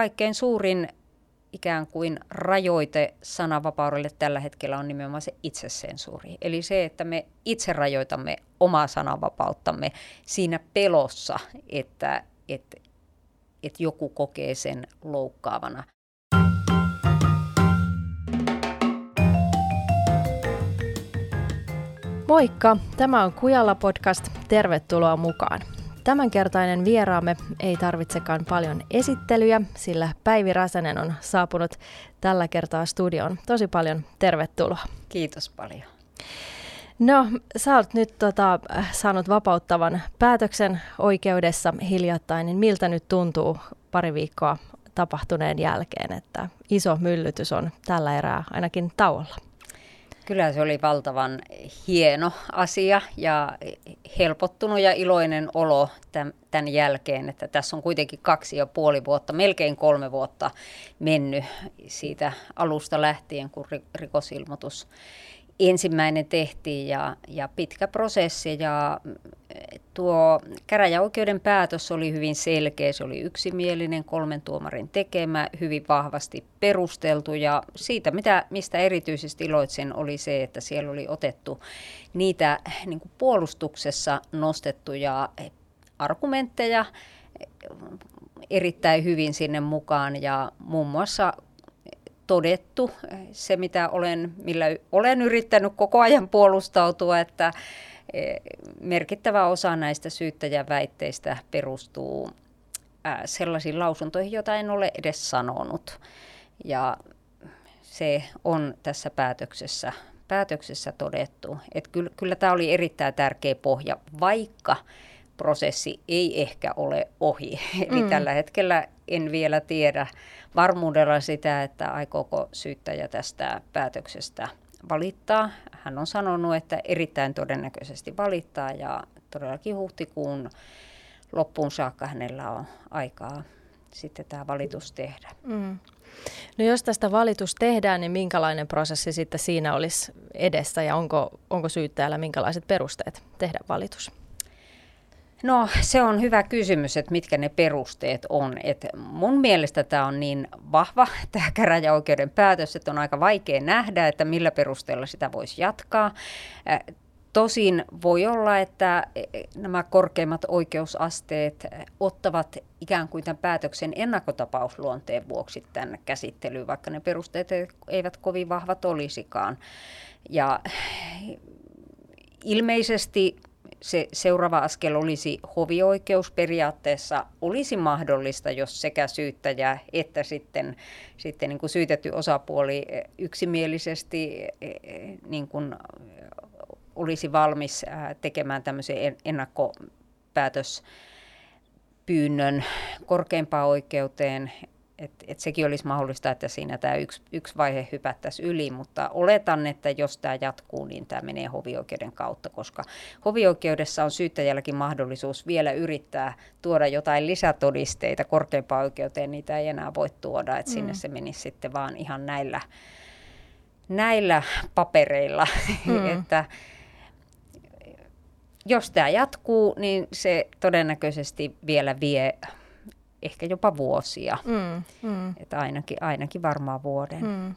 kaikkein suurin ikään kuin rajoite sananvapaudelle tällä hetkellä on nimenomaan se itsesensuuri. Eli se, että me itse rajoitamme omaa sananvapauttamme siinä pelossa, että, että, että joku kokee sen loukkaavana. Moikka! Tämä on Kujalla podcast. Tervetuloa mukaan. Tämänkertainen vieraamme ei tarvitsekaan paljon esittelyjä, sillä Päivi Räsänen on saapunut tällä kertaa studioon. Tosi paljon tervetuloa. Kiitos paljon. No, sä oot nyt tota, saanut vapauttavan päätöksen oikeudessa hiljattain, niin miltä nyt tuntuu pari viikkoa tapahtuneen jälkeen, että iso myllytys on tällä erää ainakin tauolla? Kyllä se oli valtavan hieno asia ja helpottunut ja iloinen olo tämän jälkeen, että tässä on kuitenkin kaksi ja puoli vuotta, melkein kolme vuotta mennyt siitä alusta lähtien, kun rikosilmoitus ensimmäinen tehtiin ja, ja pitkä prosessi ja tuo käräjäoikeuden päätös oli hyvin selkeä, se oli yksimielinen, kolmen tuomarin tekemä, hyvin vahvasti perusteltu. Ja siitä, mitä, mistä erityisesti iloitsen, oli se, että siellä oli otettu niitä niin kuin puolustuksessa nostettuja argumentteja erittäin hyvin sinne mukaan. Ja muun muassa todettu se, mitä olen, millä olen yrittänyt koko ajan puolustautua, että merkittävä osa näistä syyttäjän väitteistä perustuu sellaisiin lausuntoihin, joita en ole edes sanonut. Ja se on tässä päätöksessä, päätöksessä todettu. Että kyllä, kyllä tämä oli erittäin tärkeä pohja, vaikka prosessi ei ehkä ole ohi. Eli mm. tällä hetkellä en vielä tiedä varmuudella sitä, että aikooko syyttäjä tästä päätöksestä valittaa. Hän on sanonut, että erittäin todennäköisesti valittaa ja todellakin huhtikuun loppuun saakka hänellä on aikaa sitten tämä valitus tehdä. Mm. No jos tästä valitus tehdään, niin minkälainen prosessi sitten siinä olisi edessä ja onko, onko syyttäjällä minkälaiset perusteet tehdä valitus? No se on hyvä kysymys, että mitkä ne perusteet on. Et mun mielestä tämä on niin vahva, tämä käräjäoikeuden päätös, että on aika vaikea nähdä, että millä perusteella sitä voisi jatkaa. Tosin voi olla, että e, e, nämä korkeimmat oikeusasteet ottavat ikään kuin tämän päätöksen ennakkotapausluonteen vuoksi tänne käsittelyyn, vaikka ne perusteet eivät kovin vahvat olisikaan. Ja ilmeisesti se seuraava askel olisi hovioikeus. Periaatteessa olisi mahdollista, jos sekä syyttäjä että sitten, sitten niin kuin syytetty osapuoli yksimielisesti niin kuin olisi valmis tekemään tämmöisen ennakkopäätöspyynnön korkeimpaan oikeuteen et, et sekin olisi mahdollista, että siinä tämä yksi, yksi vaihe hypättäisiin yli, mutta oletan, että jos tämä jatkuu, niin tämä menee hovioikeuden kautta, koska hovioikeudessa on syyttäjälläkin mahdollisuus vielä yrittää tuoda jotain lisätodisteita korkeimpaan oikeuteen, niitä ei enää voi tuoda, että mm. sinne se menisi sitten vaan ihan näillä, näillä papereilla, mm. että jos tämä jatkuu, niin se todennäköisesti vielä vie ehkä jopa vuosia. Mm, mm. Että ainakin, ainakin varmaan vuoden. Mm.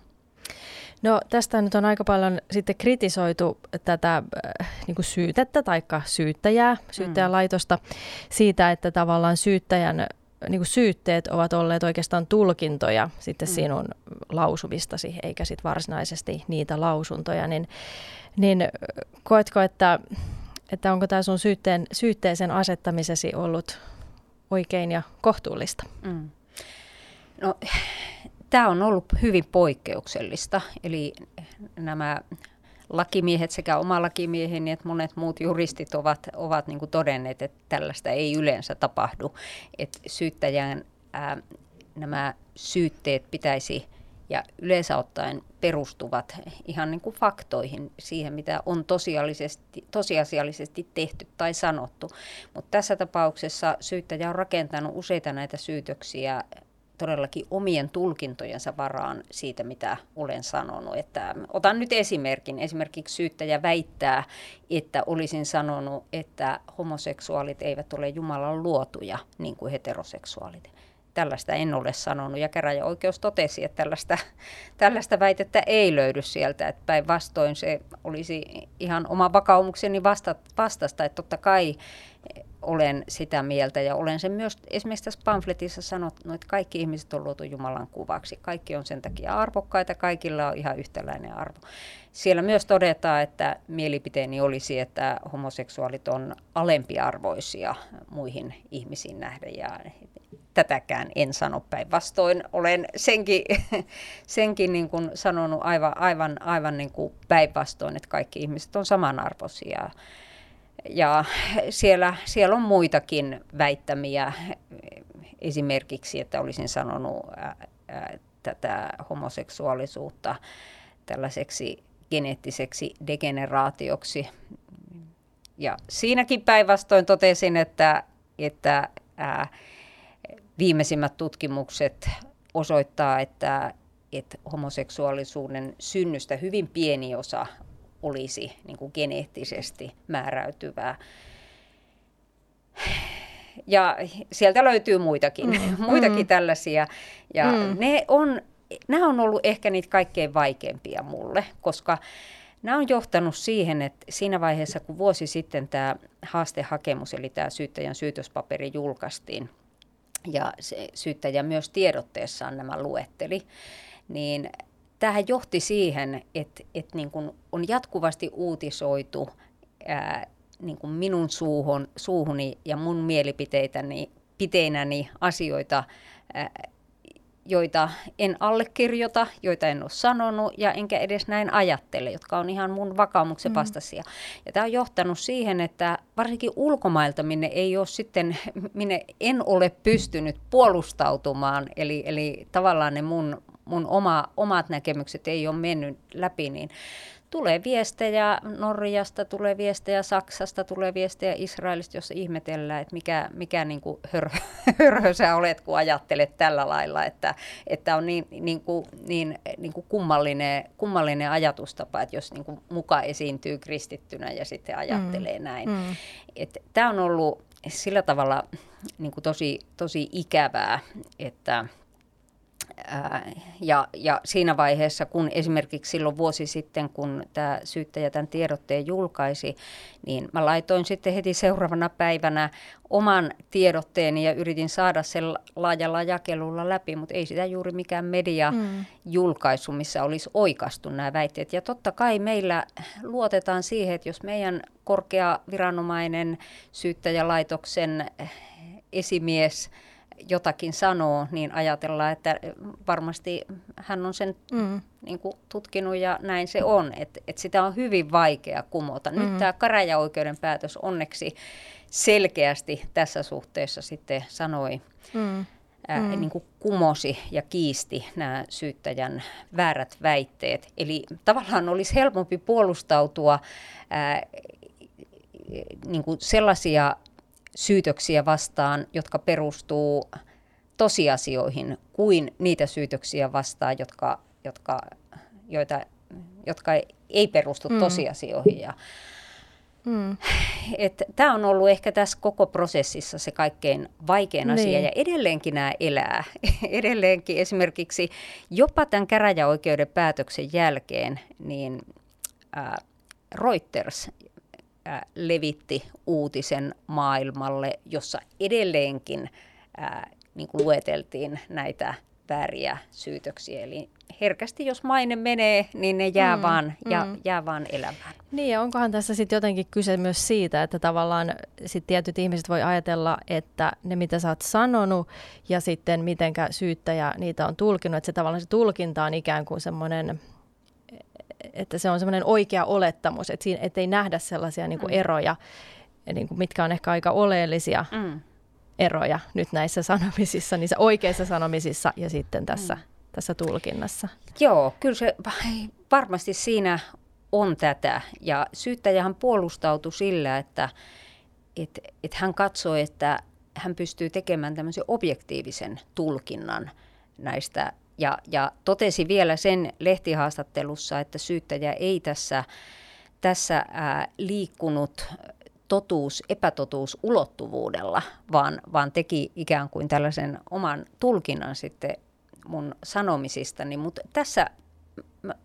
No tästä nyt on aika paljon sitten kritisoitu tätä äh, niin kuin syytettä tai syyttäjää, syyttäjälaitosta mm. siitä, että tavallaan syyttäjän niin kuin syytteet ovat olleet oikeastaan tulkintoja sitten mm. sinun lausumistasi, eikä sitten varsinaisesti niitä lausuntoja. Niin, niin koetko, että, että onko tämä sun syytteen, syytteeseen asettamisesi ollut oikein ja kohtuullista? Mm. No, tämä on ollut hyvin poikkeuksellista. Eli nämä lakimiehet sekä oma lakimieheni että monet muut juristit ovat, ovat niin todenneet, että tällaista ei yleensä tapahdu. Että syyttäjän ää, nämä syytteet pitäisi ja yleensä ottaen perustuvat ihan niin kuin faktoihin, siihen mitä on tosiasiallisesti, tosiasiallisesti tehty tai sanottu. Mutta tässä tapauksessa syyttäjä on rakentanut useita näitä syytöksiä todellakin omien tulkintojensa varaan siitä, mitä olen sanonut. Että, otan nyt esimerkin. Esimerkiksi syyttäjä väittää, että olisin sanonut, että homoseksuaalit eivät ole Jumalan luotuja niin kuin heteroseksuaalit tällaista en ole sanonut. Ja käräjäoikeus totesi, että tällaista, tällaista väitettä ei löydy sieltä. Että päinvastoin se olisi ihan oma vakaumukseni vasta, vastasta, että totta kai olen sitä mieltä ja olen sen myös esimerkiksi tässä pamfletissa sanonut, että kaikki ihmiset on luotu Jumalan kuvaksi. Kaikki on sen takia arvokkaita, kaikilla on ihan yhtäläinen arvo. Siellä myös todetaan, että mielipiteeni olisi, että homoseksuaalit on alempiarvoisia muihin ihmisiin nähden ja tätäkään en sano päinvastoin. Olen senkin, senkin niin kuin sanonut aivan, aivan, aivan niin kuin päinvastoin, että kaikki ihmiset on samanarvoisia. Ja siellä, siellä on muitakin väittämiä, esimerkiksi, että olisin sanonut ää, ää, tätä homoseksuaalisuutta tällaiseksi geneettiseksi degeneraatioksi. Ja siinäkin päinvastoin totesin, että, että ää, viimeisimmät tutkimukset osoittaa, että, että homoseksuaalisuuden synnystä hyvin pieni osa olisi niin kuin geneettisesti määräytyvää. Ja sieltä löytyy muitakin, mm. muitakin mm. tällaisia. Ja mm. ne on, nämä on ollut ehkä niitä kaikkein vaikeimpia mulle, koska nämä on johtanut siihen, että siinä vaiheessa, kun vuosi sitten tämä haastehakemus, eli tämä syyttäjän syytöspaperi julkaistiin, ja se syyttäjä myös tiedotteessaan nämä luetteli, niin tähän johti siihen, että, että niin kuin on jatkuvasti uutisoitu ää, niin kuin minun suuhun, suuhuni ja mun mielipiteitäni piteinäni asioita, ää, joita en allekirjoita, joita en ole sanonut ja enkä edes näin ajattele, jotka on ihan mun vakaumuksen mm. vastaisia. Ja tämä on johtanut siihen, että varsinkin ulkomailta, minne ei ole sitten, minne en ole pystynyt puolustautumaan, eli, eli tavallaan ne mun, mun oma, omat näkemykset ei ole mennyt läpi, niin tulee viestejä Norjasta, tulee viestejä Saksasta, tulee viestejä Israelista, jossa ihmetellään, että mikä, mikä niin kuin hör, hörhö sä olet, kun ajattelet tällä lailla, että, että on niin, niin, kuin, niin, niin kuin kummallinen, kummallinen ajatustapa, että jos niin kuin muka esiintyy kristittynä ja sitten ajattelee mm. näin. Mm. Tämä on ollut sillä tavalla niin kuin tosi, tosi ikävää, että – ja, ja siinä vaiheessa, kun esimerkiksi silloin vuosi sitten, kun tämä syyttäjä tämän tiedotteen julkaisi, niin mä laitoin sitten heti seuraavana päivänä oman tiedotteeni ja yritin saada sen laajalla jakelulla läpi, mutta ei sitä juuri mikään media mm. julkaisu, missä olisi oikastu nämä väitteet. Ja totta kai meillä luotetaan siihen, että jos meidän korkea viranomainen syyttäjälaitoksen esimies – jotakin sanoo, niin ajatellaan, että varmasti hän on sen mm. niin kuin, tutkinut ja näin se on. Että et sitä on hyvin vaikea kumota. Nyt mm. tämä käräjäoikeuden päätös onneksi selkeästi tässä suhteessa sitten sanoi, mm. Ää, mm. niin kuin kumosi ja kiisti nämä syyttäjän väärät väitteet. Eli tavallaan olisi helpompi puolustautua ää, niin kuin sellaisia syytöksiä vastaan, jotka perustuu tosiasioihin, kuin niitä syytöksiä vastaan, jotka, jotka, joita, jotka ei perustu mm. tosiasioihin. Ja, Mm. Tämä on ollut ehkä tässä koko prosessissa se kaikkein vaikein niin. asia ja edelleenkin nämä elää. edelleenkin esimerkiksi jopa tämän käräjäoikeuden päätöksen jälkeen niin äh, Reuters levitti uutisen maailmalle, jossa edelleenkin ää, niin kuin lueteltiin näitä vääriä syytöksiä. Eli herkästi, jos maine menee, niin ne jää, mm, vaan, ja, mm. jää vaan elämään. Niin, ja onkohan tässä sitten jotenkin kyse myös siitä, että tavallaan sit tietyt ihmiset voi ajatella, että ne mitä sä oot sanonut ja sitten mitenkä syyttäjä niitä on tulkinut, että se tavallaan se tulkinta on ikään kuin semmoinen että se on semmoinen oikea olettamus, että siinä ettei nähdä sellaisia niin kuin mm. eroja, niin kuin mitkä on ehkä aika oleellisia mm. eroja nyt näissä sanomisissa, niissä oikeissa sanomisissa ja sitten tässä, mm. tässä tulkinnassa. Joo, kyllä se varmasti siinä on tätä. Ja syyttäjähän puolustautui sillä, että et, et hän katsoi, että hän pystyy tekemään tämmöisen objektiivisen tulkinnan näistä ja, ja totesi vielä sen lehtihaastattelussa, että syyttäjä ei tässä, tässä ää, liikkunut totuus, epätotuus ulottuvuudella, vaan, vaan teki ikään kuin tällaisen oman tulkinnan sitten mun sanomisistani. Mutta tässä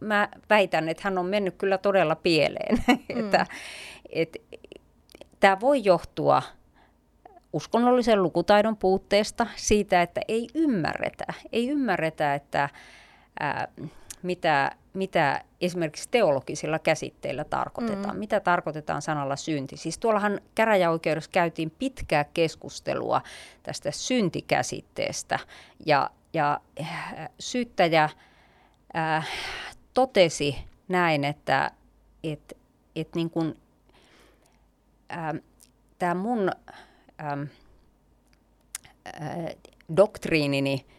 mä, väitän, että hän on mennyt kyllä todella pieleen. Mm. että, et, tämä voi johtua uskonnollisen lukutaidon puutteesta, siitä, että ei ymmärretä, ei ymmärretä, että ää, mitä, mitä esimerkiksi teologisilla käsitteillä tarkoitetaan. Mm. Mitä tarkoitetaan sanalla synti? Siis tuollahan käräjäoikeudessa käytiin pitkää keskustelua tästä syntikäsitteestä ja, ja syyttäjä äh, totesi näin, että et, et niin kun, äh, tämä mun äh, äh, doktriinini –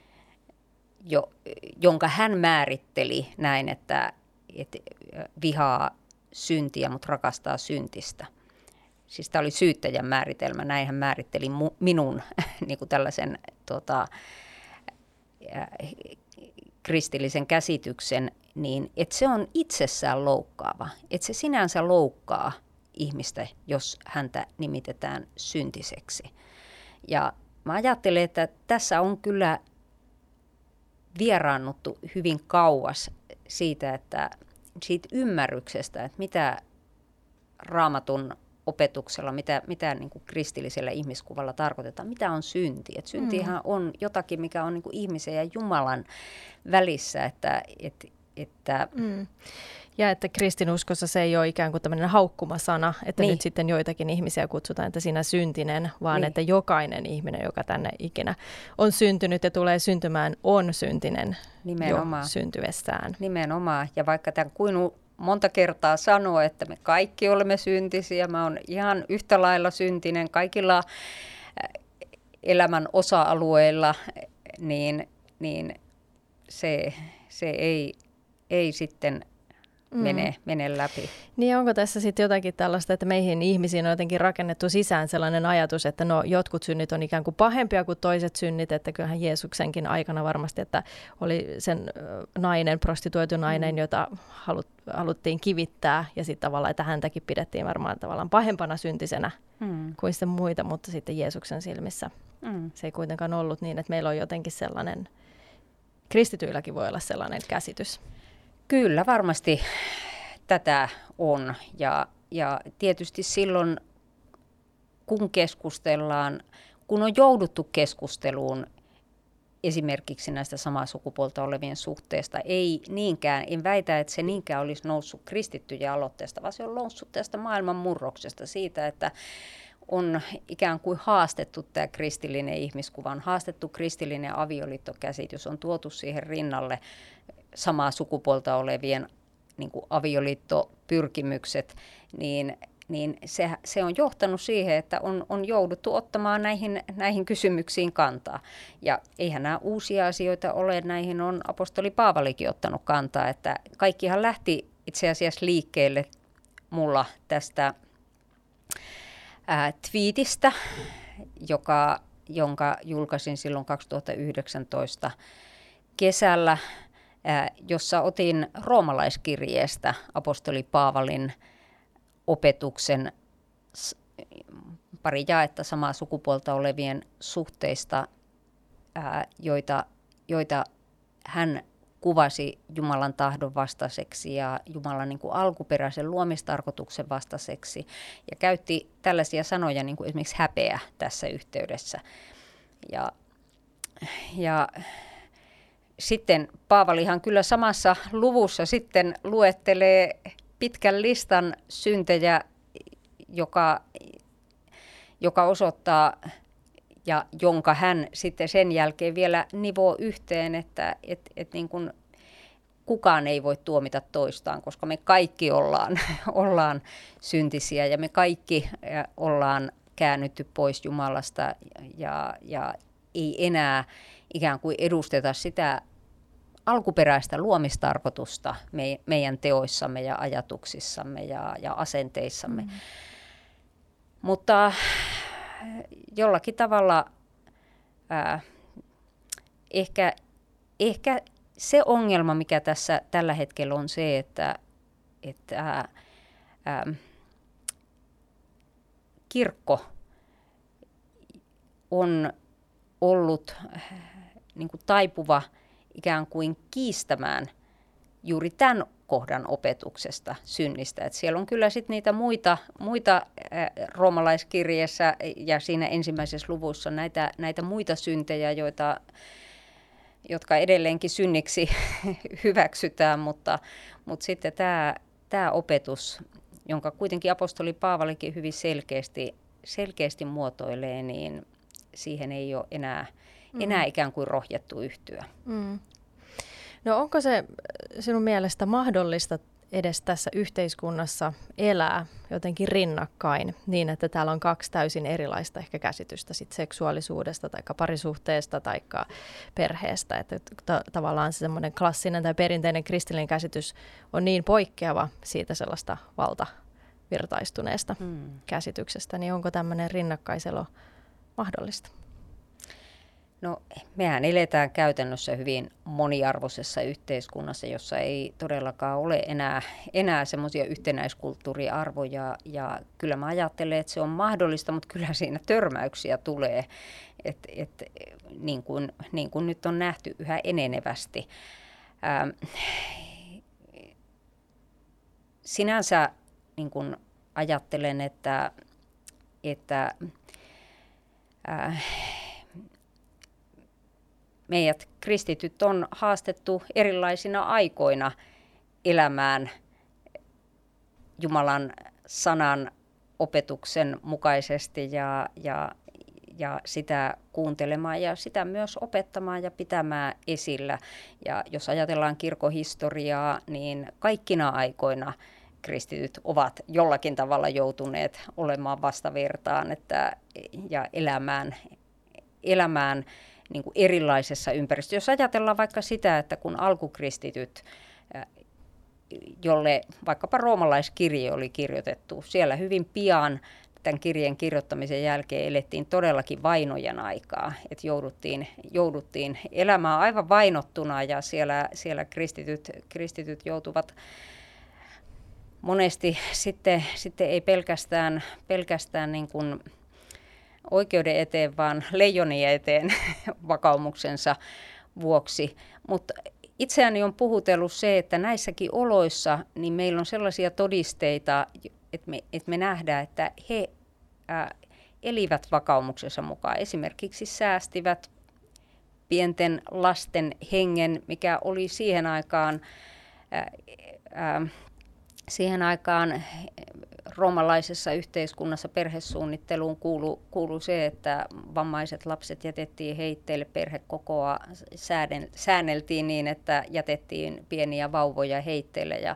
jo, jonka hän määritteli näin, että, että vihaa syntiä, mutta rakastaa syntistä. Siis tämä oli syyttäjän määritelmä, näin hän määritteli mu, minun niin kuin tällaisen tota, äh, kristillisen käsityksen, niin että se on itsessään loukkaava. Että se sinänsä loukkaa ihmistä, jos häntä nimitetään syntiseksi. Ja mä ajattelen, että tässä on kyllä vieraannuttu hyvin kauas siitä, että siitä ymmärryksestä, että mitä raamatun opetuksella, mitä, mitä niin kuin kristillisellä ihmiskuvalla tarkoitetaan, mitä on synti. Et syntihän mm. on jotakin, mikä on niin kuin ihmisen ja Jumalan välissä, että, et, että mm. Ja että kristinuskossa se ei ole ikään kuin tämmöinen haukkumasana, että niin. nyt sitten joitakin ihmisiä kutsutaan, että sinä syntinen, vaan niin. että jokainen ihminen, joka tänne ikinä on syntynyt ja tulee syntymään, on syntinen Nimenomaan. jo syntyessään. Nimenomaan. Ja vaikka tämän kuin monta kertaa sanoo, että me kaikki olemme syntisiä, mä oon ihan yhtä lailla syntinen kaikilla äh, elämän osa-alueilla, niin, niin se, se ei, ei sitten mm. menee, menee läpi. Niin onko tässä sitten jotakin tällaista, että meihin ihmisiin on jotenkin rakennettu sisään sellainen ajatus, että no jotkut synnit on ikään kuin pahempia kuin toiset synnit, että kyllähän Jeesuksenkin aikana varmasti, että oli sen nainen, prostituoitu nainen, mm. jota halut, haluttiin kivittää ja sitten tavallaan, että häntäkin pidettiin varmaan tavallaan pahempana syntisenä mm. kuin sitten muita, mutta sitten Jeesuksen silmissä mm. se ei kuitenkaan ollut niin, että meillä on jotenkin sellainen, kristityilläkin voi olla sellainen käsitys. Kyllä varmasti tätä on. Ja, ja tietysti silloin kun keskustellaan, kun on jouduttu keskusteluun esimerkiksi näistä samaa sukupuolta olevien suhteesta, ei niinkään, en väitä, että se niinkään olisi noussut kristittyjen aloitteesta, vaan se on noussut tästä maailman murroksesta siitä, että on ikään kuin haastettu tämä kristillinen ihmiskuva, on haastettu kristillinen avioliittokäsitys, on tuotu siihen rinnalle samaa sukupuolta olevien niin kuin avioliittopyrkimykset, niin, niin se, se on johtanut siihen, että on, on jouduttu ottamaan näihin, näihin kysymyksiin kantaa. Ja eihän nämä uusia asioita ole, näihin on apostoli Paavalikin ottanut kantaa, että kaikkihan lähti itse asiassa liikkeelle mulla tästä ää, twiitistä, joka, jonka julkaisin silloin 2019 kesällä – jossa otin roomalaiskirjeestä apostoli Paavalin opetuksen pari jaetta samaa sukupuolta olevien suhteista, joita, joita hän kuvasi Jumalan tahdon vastaiseksi ja Jumalan niin kuin alkuperäisen luomistarkoituksen vastaiseksi. Ja käytti tällaisia sanoja niin kuin esimerkiksi häpeä tässä yhteydessä. Ja, ja sitten Paavalihan kyllä samassa luvussa sitten luettelee pitkän listan syntejä, joka, joka osoittaa ja jonka hän sitten sen jälkeen vielä nivoo yhteen, että et, et niin kuin kukaan ei voi tuomita toistaan, koska me kaikki ollaan, ollaan syntisiä ja me kaikki ollaan käännytty pois Jumalasta ja, ja ei enää ikään kuin edusteta sitä alkuperäistä luomistarkoitusta me, meidän teoissamme ja ajatuksissamme ja, ja asenteissamme. Mm. Mutta jollakin tavalla ää, ehkä, ehkä se ongelma, mikä tässä tällä hetkellä on se, että, että ää, ää, kirkko on ollut niin kuin taipuva ikään kuin kiistämään juuri tämän kohdan opetuksesta synnistä. Et siellä on kyllä sitten niitä muita, muita roomalaiskirjeessä ja siinä ensimmäisessä luvussa näitä, näitä muita syntejä, joita, jotka edelleenkin synniksi hyväksytään, mutta, mutta sitten tämä, tämä opetus, jonka kuitenkin apostoli Paavalikin hyvin selkeästi, selkeästi muotoilee, niin siihen ei ole enää, mm. enää ikään kuin rohjettu yhtyä. Mm. No onko se sinun mielestä mahdollista edes tässä yhteiskunnassa elää jotenkin rinnakkain niin, että täällä on kaksi täysin erilaista ehkä käsitystä sit seksuaalisuudesta tai parisuhteesta tai perheestä. Että ta- tavallaan se semmoinen klassinen tai perinteinen kristillinen käsitys on niin poikkeava siitä sellaista valtavirtaistuneesta hmm. käsityksestä, niin onko tämmöinen rinnakkaiselo mahdollista? No mehän eletään käytännössä hyvin moniarvoisessa yhteiskunnassa, jossa ei todellakaan ole enää, enää semmoisia yhtenäiskulttuuriarvoja. Ja kyllä mä ajattelen, että se on mahdollista, mutta kyllä siinä törmäyksiä tulee, et, et, niin, kuin, niin kuin nyt on nähty yhä enenevästi. Ähm, sinänsä niin kuin ajattelen, että, että äh, meidät kristityt on haastettu erilaisina aikoina elämään Jumalan sanan opetuksen mukaisesti ja, ja, ja sitä kuuntelemaan ja sitä myös opettamaan ja pitämään esillä. Ja jos ajatellaan kirkohistoriaa, niin kaikkina aikoina kristityt ovat jollakin tavalla joutuneet olemaan vastavirtaan että, ja elämään, elämään niin kuin erilaisessa ympäristössä. Jos ajatellaan vaikka sitä, että kun alkukristityt, jolle vaikkapa roomalaiskirje oli kirjoitettu, siellä hyvin pian tämän kirjeen kirjoittamisen jälkeen elettiin todellakin vainojen aikaa, että jouduttiin, jouduttiin elämään aivan vainottuna ja siellä, siellä kristityt, kristityt joutuvat monesti sitten, sitten ei pelkästään, pelkästään niin kuin oikeuden eteen, vaan leijonien eteen vakaumuksensa vuoksi. Mutta itseäni on puhutellut se, että näissäkin oloissa niin meillä on sellaisia todisteita, että me, että me nähdään, että he ää, elivät vakaumuksensa mukaan. Esimerkiksi säästivät pienten lasten hengen, mikä oli siihen aikaan, ää, ää, siihen aikaan roomalaisessa yhteiskunnassa perhesuunnitteluun kuuluu, kuuluu se, että vammaiset lapset jätettiin heitteille, perhekokoa sääden, säänneltiin niin, että jätettiin pieniä vauvoja heitteille. Ja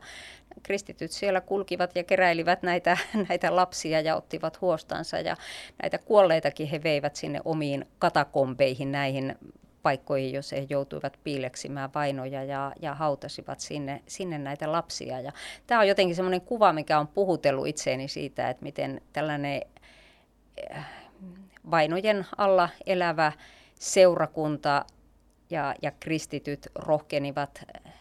kristityt siellä kulkivat ja keräilivät näitä, näitä lapsia ja ottivat huostansa. Ja näitä kuolleitakin he veivät sinne omiin katakompeihin näihin paikkoihin, jos he joutuivat piileksimään vainoja ja, ja hautasivat sinne, sinne näitä lapsia. Ja tämä on jotenkin semmoinen kuva, mikä on puhutellut itseeni siitä, että miten tällainen äh, vainojen alla elävä seurakunta ja, ja kristityt rohkenivat äh,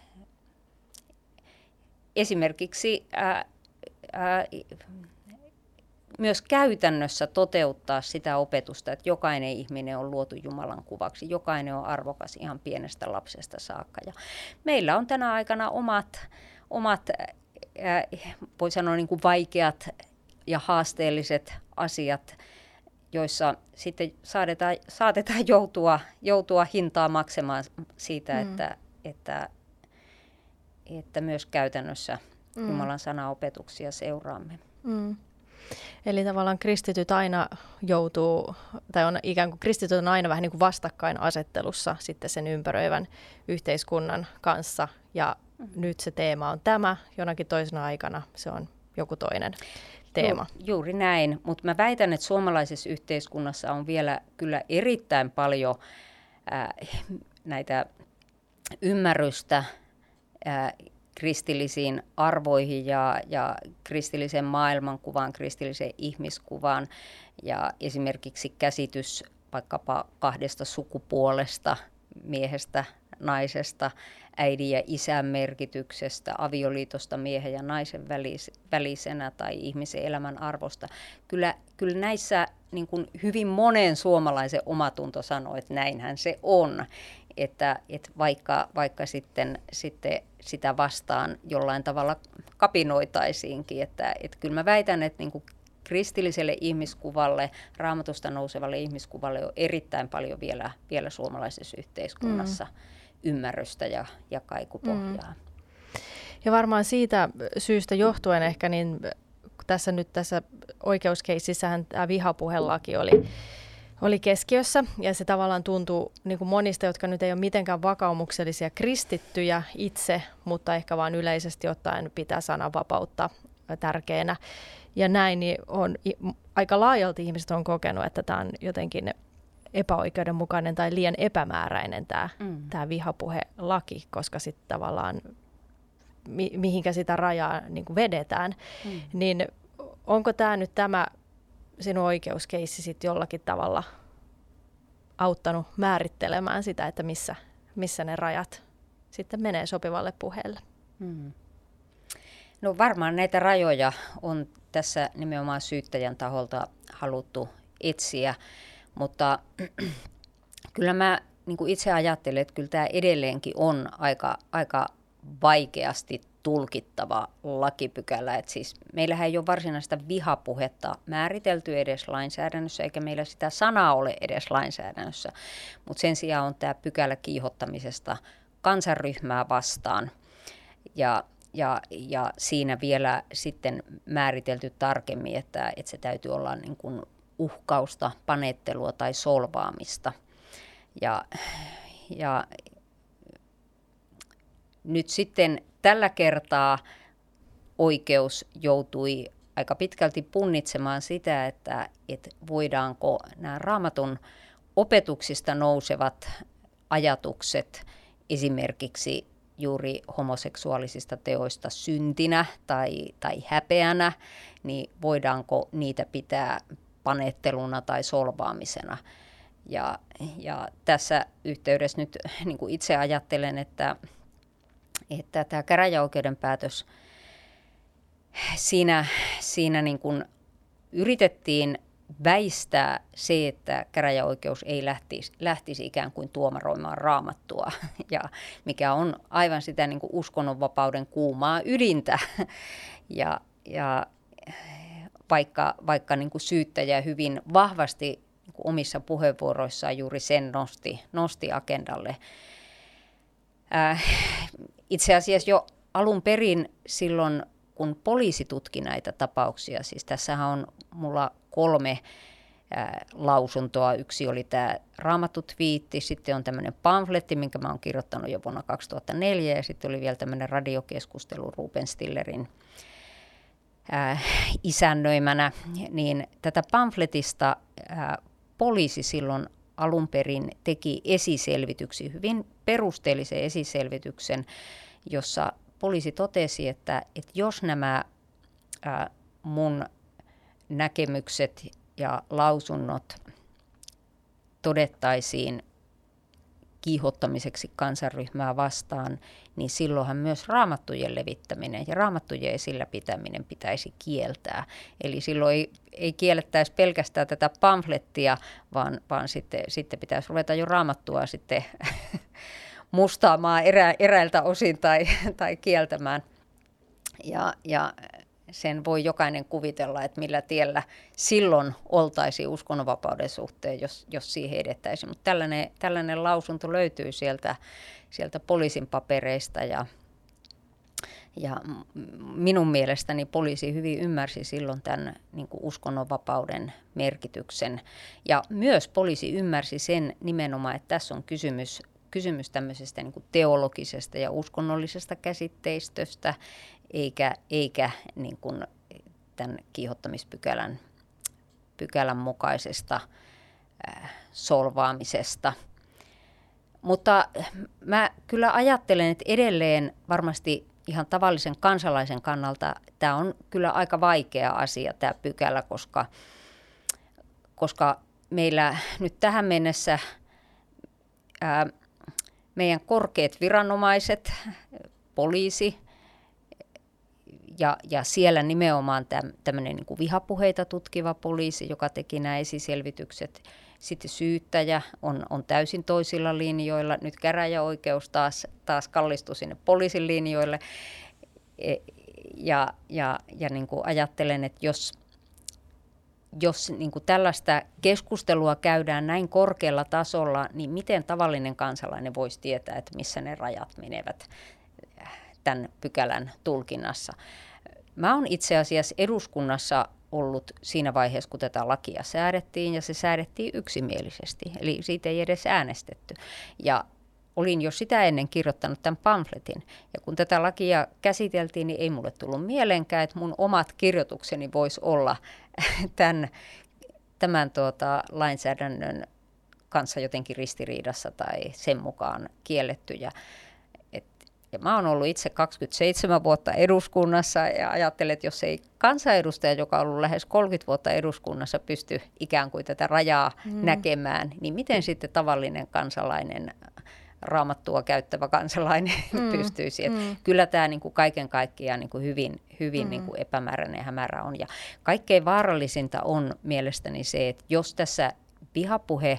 esimerkiksi ää, ää, myös käytännössä toteuttaa sitä opetusta, että jokainen ihminen on luotu Jumalan kuvaksi, jokainen on arvokas ihan pienestä lapsesta saakka. Ja meillä on tänä aikana omat, omat äh, voi sanoa niin kuin vaikeat ja haasteelliset asiat, joissa sitten saatetaan, saatetaan joutua, joutua hintaa maksamaan siitä, mm. että, että, että myös käytännössä mm. Jumalan sanaopetuksia seuraamme. Mm. Eli tavallaan kristityt aina joutuu, tai on ikään kuin kristityt on aina vähän niin kuin vastakkainasettelussa sitten sen ympäröivän yhteiskunnan kanssa. Ja mm-hmm. nyt se teema on tämä, jonakin toisena aikana se on joku toinen teema. Ju, juuri näin, mutta mä väitän, että suomalaisessa yhteiskunnassa on vielä kyllä erittäin paljon ää, näitä ymmärrystä ää, kristillisiin arvoihin ja, ja kristilliseen maailmankuvaan, kristilliseen ihmiskuvaan ja esimerkiksi käsitys vaikkapa kahdesta sukupuolesta, miehestä, naisesta, äidin ja isän merkityksestä, avioliitosta miehen ja naisen välis, välisenä tai ihmisen elämän arvosta. Kyllä, kyllä näissä niin kuin hyvin monen suomalaisen omatunto sanoo, että näinhän se on. Että, että vaikka, vaikka sitten, sitten sitä vastaan jollain tavalla kapinoitaisiinkin, että, että kyllä mä väitän, että niin kuin kristilliselle ihmiskuvalle, raamatusta nousevalle ihmiskuvalle on erittäin paljon vielä, vielä suomalaisessa yhteiskunnassa mm. ymmärrystä ja, ja kaikupohjaa. Mm. Ja varmaan siitä syystä johtuen ehkä, niin tässä nyt tässä oikeuskeississähän tämä vihapuhelaki oli, oli keskiössä ja se tavallaan tuntuu niin kuin monista, jotka nyt ei ole mitenkään vakaumuksellisia kristittyjä itse, mutta ehkä vaan yleisesti ottaen pitää sananvapautta tärkeänä ja näin, niin on, aika laajalti ihmiset on kokenut, että tämä on jotenkin epäoikeudenmukainen tai liian epämääräinen tämä, mm. tämä vihapuhelaki, koska sitten tavallaan mi, mihinkä sitä rajaa niin kuin vedetään, mm. niin onko tämä nyt tämä sinun oikeuskeissi sitten jollakin tavalla auttanut määrittelemään sitä, että missä, missä ne rajat sitten menee sopivalle puheelle? Mm. No varmaan näitä rajoja on tässä nimenomaan syyttäjän taholta haluttu etsiä, mutta kyllä mä niin kuin itse ajattelen, että kyllä tämä edelleenkin on aika, aika vaikeasti tulkittava lakipykälä. Et siis meillähän ei ole varsinaista vihapuhetta määritelty edes lainsäädännössä, eikä meillä sitä sanaa ole edes lainsäädännössä. Mutta sen sijaan on tämä pykälä kiihottamisesta kansanryhmää vastaan. Ja ja, ja siinä vielä sitten määritelty tarkemmin, että, että se täytyy olla niin kuin uhkausta, panettelua tai solvaamista. Ja, ja nyt sitten tällä kertaa oikeus joutui aika pitkälti punnitsemaan sitä, että, että voidaanko nämä raamatun opetuksista nousevat ajatukset esimerkiksi juuri homoseksuaalisista teoista syntinä tai, tai häpeänä, niin voidaanko niitä pitää panetteluna tai solvaamisena. Ja, ja tässä yhteydessä nyt niin kuin itse ajattelen, että, että tämä käräjäoikeuden päätös, siinä, siinä niin kuin yritettiin väistää se, että käräjäoikeus ei lähtisi, lähtisi ikään kuin tuomaroimaan raamattua, ja mikä on aivan sitä niin kuin uskonnonvapauden kuumaa ydintä. Ja, ja vaikka, vaikka niin kuin syyttäjä hyvin vahvasti niin kuin omissa puheenvuoroissaan juuri sen nosti, nosti agendalle. Äh, itse asiassa jo alun perin silloin, kun poliisi tutki näitä tapauksia, siis tässähän on mulla kolme ää, lausuntoa. Yksi oli tämä raamattu twiitti, sitten on tämmöinen pamfletti, minkä mä oon kirjoittanut jo vuonna 2004, ja sitten oli vielä tämmöinen radiokeskustelu Ruben Stillerin ää, isännöimänä. Niin tätä pamfletista ää, poliisi silloin alun perin teki esiselvityksiä, hyvin perusteellisen esiselvityksen, jossa poliisi totesi, että, että jos nämä ää, mun näkemykset ja lausunnot todettaisiin kiihottamiseksi kansanryhmää vastaan, niin silloinhan myös raamattujen levittäminen ja raamattujen esillä pitäminen pitäisi kieltää. Eli silloin ei, ei kiellettäisi pelkästään tätä pamflettia, vaan, vaan sitten, sitten pitäisi ruveta jo raamattua sitten mustaamaan erä, eräiltä osin tai, tai kieltämään. Ja, ja sen voi jokainen kuvitella, että millä tiellä silloin oltaisiin uskonnonvapauden suhteen, jos, jos siihen edettäisiin. Mutta tällainen, tällainen lausunto löytyy sieltä, sieltä poliisin papereista ja, ja minun mielestäni poliisi hyvin ymmärsi silloin tämän niin kuin uskonnonvapauden merkityksen. Ja myös poliisi ymmärsi sen nimenomaan, että tässä on kysymys kysymys tämmöisestä niin kuin teologisesta ja uskonnollisesta käsitteistöstä, eikä, eikä niin kuin tämän kiihottamispykälän pykälän mukaisesta äh, solvaamisesta. Mutta mä kyllä ajattelen, että edelleen varmasti ihan tavallisen kansalaisen kannalta tämä on kyllä aika vaikea asia tämä pykälä, koska, koska meillä nyt tähän mennessä ää, meidän korkeat viranomaiset, poliisi, ja, ja siellä nimenomaan tämmöinen niin vihapuheita tutkiva poliisi, joka teki nämä esiselvitykset. Sitten syyttäjä on, on täysin toisilla linjoilla. Nyt käräjäoikeus taas, taas kallistui sinne poliisin linjoille. E, ja, ja, ja niin kuin ajattelen, että jos, jos niin kuin tällaista keskustelua käydään näin korkealla tasolla, niin miten tavallinen kansalainen voisi tietää, että missä ne rajat menevät tämän pykälän tulkinnassa. Mä oon itse asiassa eduskunnassa ollut siinä vaiheessa, kun tätä lakia säädettiin, ja se säädettiin yksimielisesti, eli siitä ei edes äänestetty. Ja olin jo sitä ennen kirjoittanut tämän pamfletin, ja kun tätä lakia käsiteltiin, niin ei mulle tullut mieleenkään, että mun omat kirjoitukseni voisi olla tämän, tämän tuota, lainsäädännön kanssa jotenkin ristiriidassa tai sen mukaan kiellettyjä. Ja mä oon ollut itse 27 vuotta eduskunnassa ja ajattelen, että jos ei kansanedustaja, joka on ollut lähes 30 vuotta eduskunnassa, pysty ikään kuin tätä rajaa mm. näkemään, niin miten sitten tavallinen kansalainen raamattua käyttävä kansalainen mm. pystyisi. Et mm. Kyllä tämä niinku kaiken kaikkiaan niinku hyvin, hyvin mm. niinku epämääräinen ja hämärä on. Ja kaikkein vaarallisinta on mielestäni se, että jos tässä vihapuhe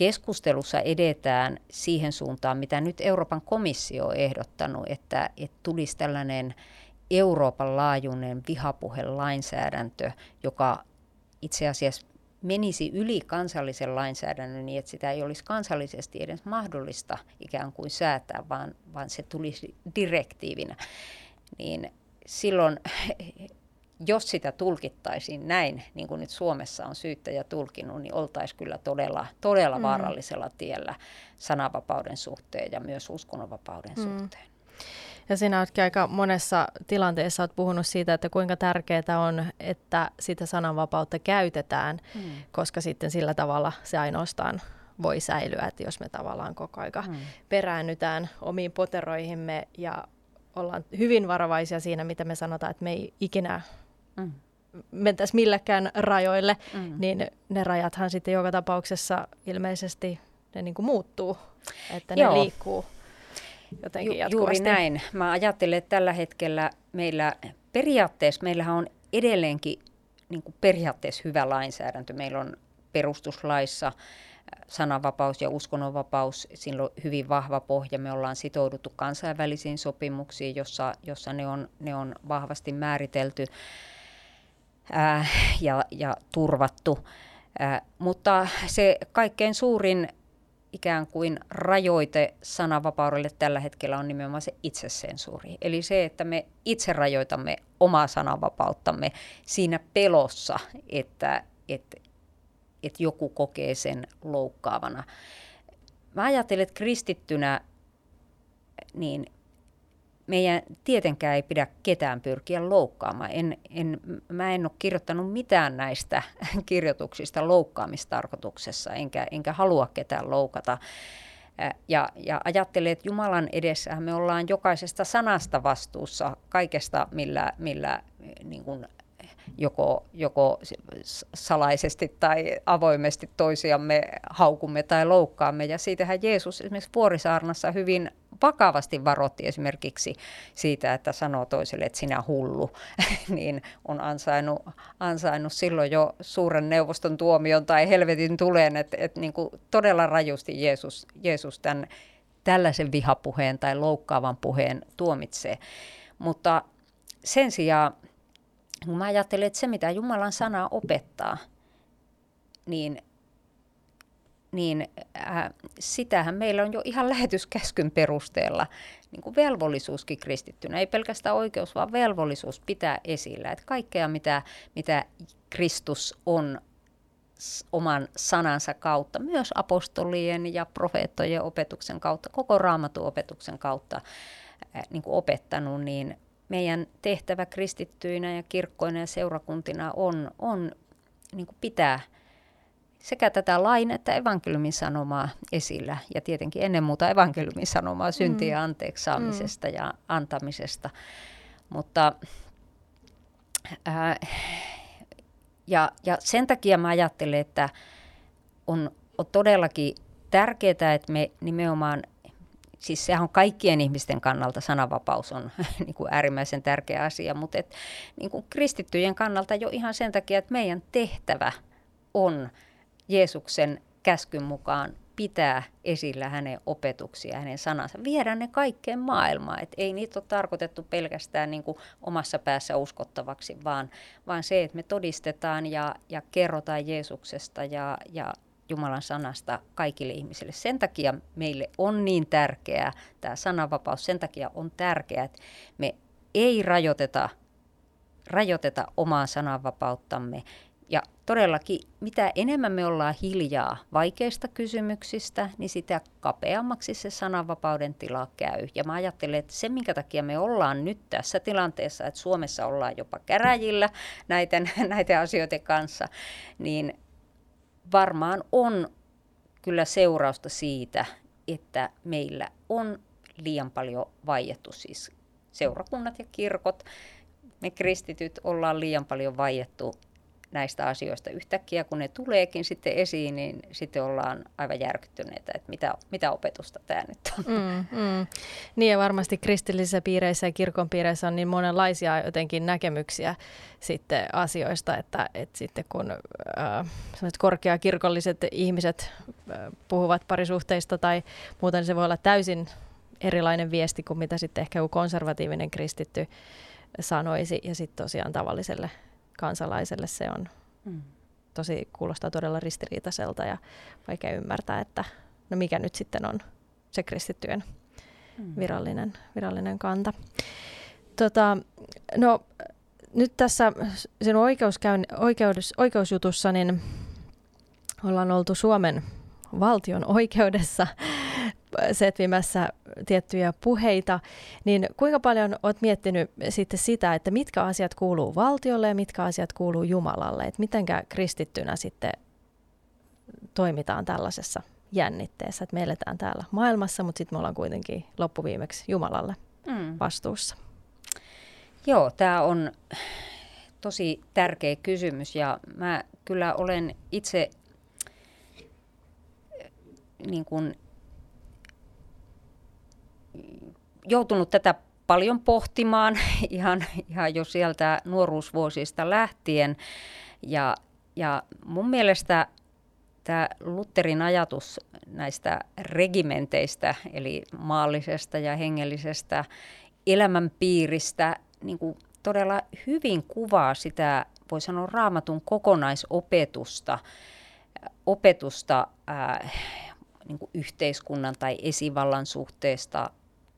keskustelussa edetään siihen suuntaan, mitä nyt Euroopan komissio on ehdottanut, että, että tulisi tällainen Euroopan laajuinen vihapuhelainsäädäntö, joka itse asiassa menisi yli kansallisen lainsäädännön niin, että sitä ei olisi kansallisesti edes mahdollista ikään kuin säätää, vaan, vaan se tulisi direktiivinä, niin silloin jos sitä tulkittaisiin näin, niin kuin nyt Suomessa on syyttäjä tulkinut, niin oltaisiin kyllä todella, todella mm. vaarallisella tiellä sananvapauden suhteen ja myös uskonnonvapauden mm. suhteen. Ja sinä oletkin aika monessa tilanteessa olet puhunut siitä, että kuinka tärkeää on, että sitä sananvapautta käytetään, mm. koska sitten sillä tavalla se ainoastaan voi säilyä, että jos me tavallaan koko aika mm. peräännytään omiin poteroihimme ja ollaan hyvin varovaisia siinä, mitä me sanotaan, että me ei ikinä mm. mentäisi millekään rajoille, mm. niin ne rajathan sitten joka tapauksessa ilmeisesti ne niin kuin muuttuu, että ne Joo. liikkuu jotenkin Ju- jatkuvasti. Juuri näin. Mä ajattelen, että tällä hetkellä meillä periaatteessa, meillähän on edelleenkin niin kuin periaatteessa hyvä lainsäädäntö. Meillä on perustuslaissa äh, sananvapaus ja uskonnonvapaus, sillä on hyvin vahva pohja. Me ollaan sitouduttu kansainvälisiin sopimuksiin, jossa, jossa ne, on, ne on vahvasti määritelty ää, ja, ja turvattu. Ää, mutta se kaikkein suurin ikään kuin rajoite sananvapaudelle tällä hetkellä on nimenomaan se itsesensuuri. Eli se, että me itse rajoitamme omaa sananvapauttamme siinä pelossa, että, että, että joku kokee sen loukkaavana. Mä ajattelen, että kristittynä niin meidän tietenkään ei pidä ketään pyrkiä loukkaamaan. En, en, mä en ole kirjoittanut mitään näistä kirjoituksista loukkaamistarkoituksessa, enkä, enkä halua ketään loukata. Ja, ja ajattelen, että Jumalan edessä me ollaan jokaisesta sanasta vastuussa, kaikesta, millä, millä niin kuin joko, joko salaisesti tai avoimesti toisiamme haukumme tai loukkaamme. Ja siitähän Jeesus esimerkiksi Vuorisaarnassa hyvin vakavasti varoitti esimerkiksi siitä, että sanoo toiselle, että sinä hullu, niin on ansainnut, ansainnut silloin jo suuren neuvoston tuomion tai helvetin tuleen, että, että niin kuin todella rajusti Jeesus, Jeesus tämän, tällaisen vihapuheen tai loukkaavan puheen tuomitsee. Mutta sen sijaan, kun mä ajattelen, että se mitä Jumalan sana opettaa, niin niin äh, sitähän meillä on jo ihan lähetyskäskyn perusteella niin kuin velvollisuuskin kristittynä. Ei pelkästään oikeus, vaan velvollisuus pitää esillä. Että kaikkea, mitä, mitä Kristus on oman sanansa kautta, myös apostolien ja profeettojen opetuksen kautta, koko raamatun opetuksen kautta äh, niin kuin opettanut, niin meidän tehtävä kristittyinä ja kirkkoina ja seurakuntina on, on niin kuin pitää – sekä tätä lain että evankeliumin sanomaa esillä ja tietenkin ennen muuta evankeliumin sanomaa syntien mm. anteeksi saamisesta mm. ja antamisesta. Mutta ää, ja, ja sen takia mä ajattelen, että on, on todellakin tärkeää, että me nimenomaan siis sehän on kaikkien ihmisten kannalta sananvapaus on niin kuin äärimmäisen tärkeä asia, mutta et, niin kuin kristittyjen kannalta jo ihan sen takia, että meidän tehtävä on Jeesuksen käskyn mukaan pitää esillä hänen opetuksia, hänen sanansa, viedä ne kaikkeen maailmaan. Et ei niitä ole tarkoitettu pelkästään niin kuin omassa päässä uskottavaksi, vaan, vaan se, että me todistetaan ja, ja kerrotaan Jeesuksesta ja, ja Jumalan sanasta kaikille ihmisille. Sen takia meille on niin tärkeää tämä sananvapaus, sen takia on tärkeää, että me ei rajoiteta, rajoiteta omaa sananvapauttamme. Ja todellakin, mitä enemmän me ollaan hiljaa vaikeista kysymyksistä, niin sitä kapeammaksi se sananvapauden tila käy. Ja mä ajattelen, että se, minkä takia me ollaan nyt tässä tilanteessa, että Suomessa ollaan jopa käräjillä näiden, näiden asioiden kanssa, niin varmaan on kyllä seurausta siitä, että meillä on liian paljon vaiettu, siis seurakunnat ja kirkot, me kristityt ollaan liian paljon vaiettu näistä asioista yhtäkkiä, kun ne tuleekin sitten esiin, niin sitten ollaan aivan järkyttyneitä, että mitä, mitä opetusta tämä nyt on. Mm, mm. Niin ja varmasti kristillisissä piireissä ja kirkon piireissä on niin monenlaisia jotenkin näkemyksiä sitten asioista, että, että sitten kun äh, korkeakirkolliset ihmiset äh, puhuvat parisuhteista tai muuten se voi olla täysin erilainen viesti kuin mitä sitten ehkä konservatiivinen kristitty sanoisi ja sitten tosiaan tavalliselle kansalaiselle se on mm. tosi, kuulostaa todella ristiriitaiselta ja vaikea ymmärtää, että no mikä nyt sitten on se kristittyjen mm. virallinen, virallinen kanta. Tota, no nyt tässä sinun oikeuskäyn, oikeus, oikeusjutussa niin ollaan oltu Suomen valtion oikeudessa setvimässä tiettyjä puheita, niin kuinka paljon olet miettinyt sitten sitä, että mitkä asiat kuuluu valtiolle ja mitkä asiat kuuluu Jumalalle, että mitenkä kristittynä sitten toimitaan tällaisessa jännitteessä, että me eletään täällä maailmassa, mutta sitten me ollaan kuitenkin loppuviimeksi Jumalalle mm. vastuussa. Joo, tämä on tosi tärkeä kysymys ja mä kyllä olen itse niin kuin joutunut tätä paljon pohtimaan ihan, ihan jo sieltä nuoruusvuosista lähtien. Ja, ja mun mielestä tämä Lutherin ajatus näistä regimenteistä, eli maallisesta ja hengellisestä elämänpiiristä, niin kuin todella hyvin kuvaa sitä, voi sanoa raamatun kokonaisopetusta, opetusta ää, niin kuin yhteiskunnan tai esivallan suhteesta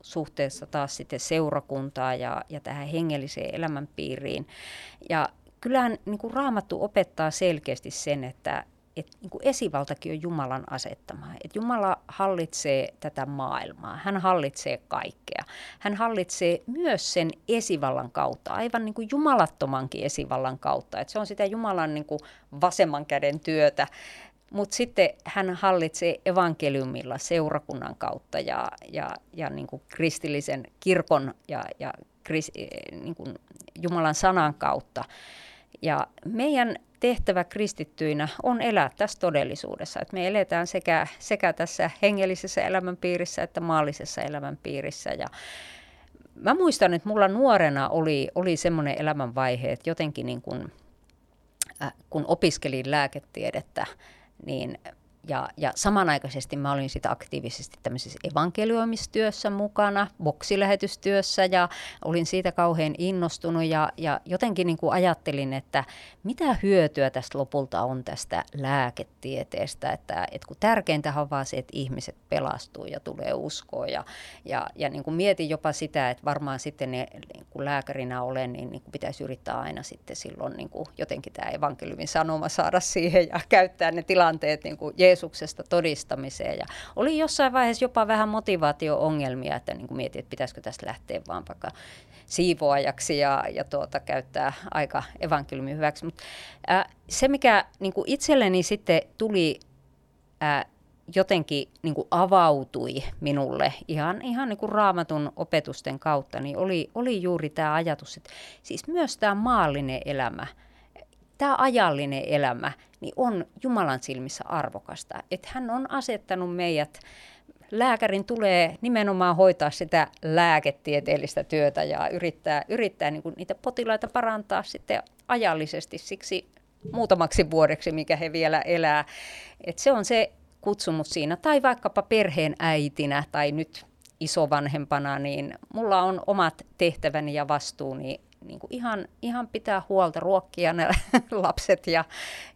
suhteessa taas sitten seurakuntaa ja, ja tähän hengelliseen elämänpiiriin. Ja kyllähän niin kuin Raamattu opettaa selkeästi sen, että et, niin kuin esivaltakin on Jumalan asettama. Et Jumala hallitsee tätä maailmaa, hän hallitsee kaikkea. Hän hallitsee myös sen esivallan kautta, aivan niin kuin jumalattomankin esivallan kautta. Et se on sitä Jumalan niin kuin vasemman käden työtä, mutta sitten hän hallitsee evankeliumilla seurakunnan kautta ja, ja, ja niin kuin kristillisen kirkon ja, ja kris, niin kuin Jumalan sanan kautta. Ja meidän tehtävä kristittyinä on elää tässä todellisuudessa, että me eletään sekä, sekä tässä hengellisessä elämänpiirissä että maallisessa elämänpiirissä. Ja mä muistan, että mulla nuorena oli, oli semmoinen elämänvaihe, että jotenkin niin kuin, äh, kun opiskelin lääketiedettä, niin ja, ja samanaikaisesti mä olin sitä aktiivisesti tämmöisessä evankelioimistyössä mukana, boksilähetystyössä ja olin siitä kauhean innostunut ja, ja jotenkin niin kuin ajattelin, että mitä hyötyä tästä lopulta on tästä lääketieteestä, että, että kun tärkeintä on vaan se, että ihmiset pelastuu ja tulee uskoa ja, ja, ja niin kuin mietin jopa sitä, että varmaan sitten ne, niin kuin lääkärinä olen, niin, niin kuin pitäisi yrittää aina sitten silloin niin kuin jotenkin tämä evankeliumin sanoma saada siihen ja käyttää ne tilanteet niin kuin Jeesuksesta todistamiseen. Ja oli jossain vaiheessa jopa vähän motivaatio-ongelmia, että niin kuin mietin, että pitäisikö tästä lähteä vaan vaikka siivoajaksi ja, ja tuota, käyttää aika evankeliumin hyväksi. Mut, ää, se, mikä niin kuin itselleni sitten tuli ää, jotenkin niin kuin avautui minulle ihan, ihan niin kuin raamatun opetusten kautta, niin oli, oli juuri tämä ajatus, että siis myös tämä maallinen elämä – tämä ajallinen elämä niin on Jumalan silmissä arvokasta. Että hän on asettanut meidät lääkärin tulee nimenomaan hoitaa sitä lääketieteellistä työtä ja yrittää, yrittää niin kuin niitä potilaita parantaa sitten ajallisesti siksi muutamaksi vuodeksi, mikä he vielä elää. Et se on se kutsumus siinä. Tai vaikkapa perheen äitinä tai nyt isovanhempana, niin mulla on omat tehtäväni ja vastuuni niin kuin ihan, ihan pitää huolta, ruokkia ne lapset ja,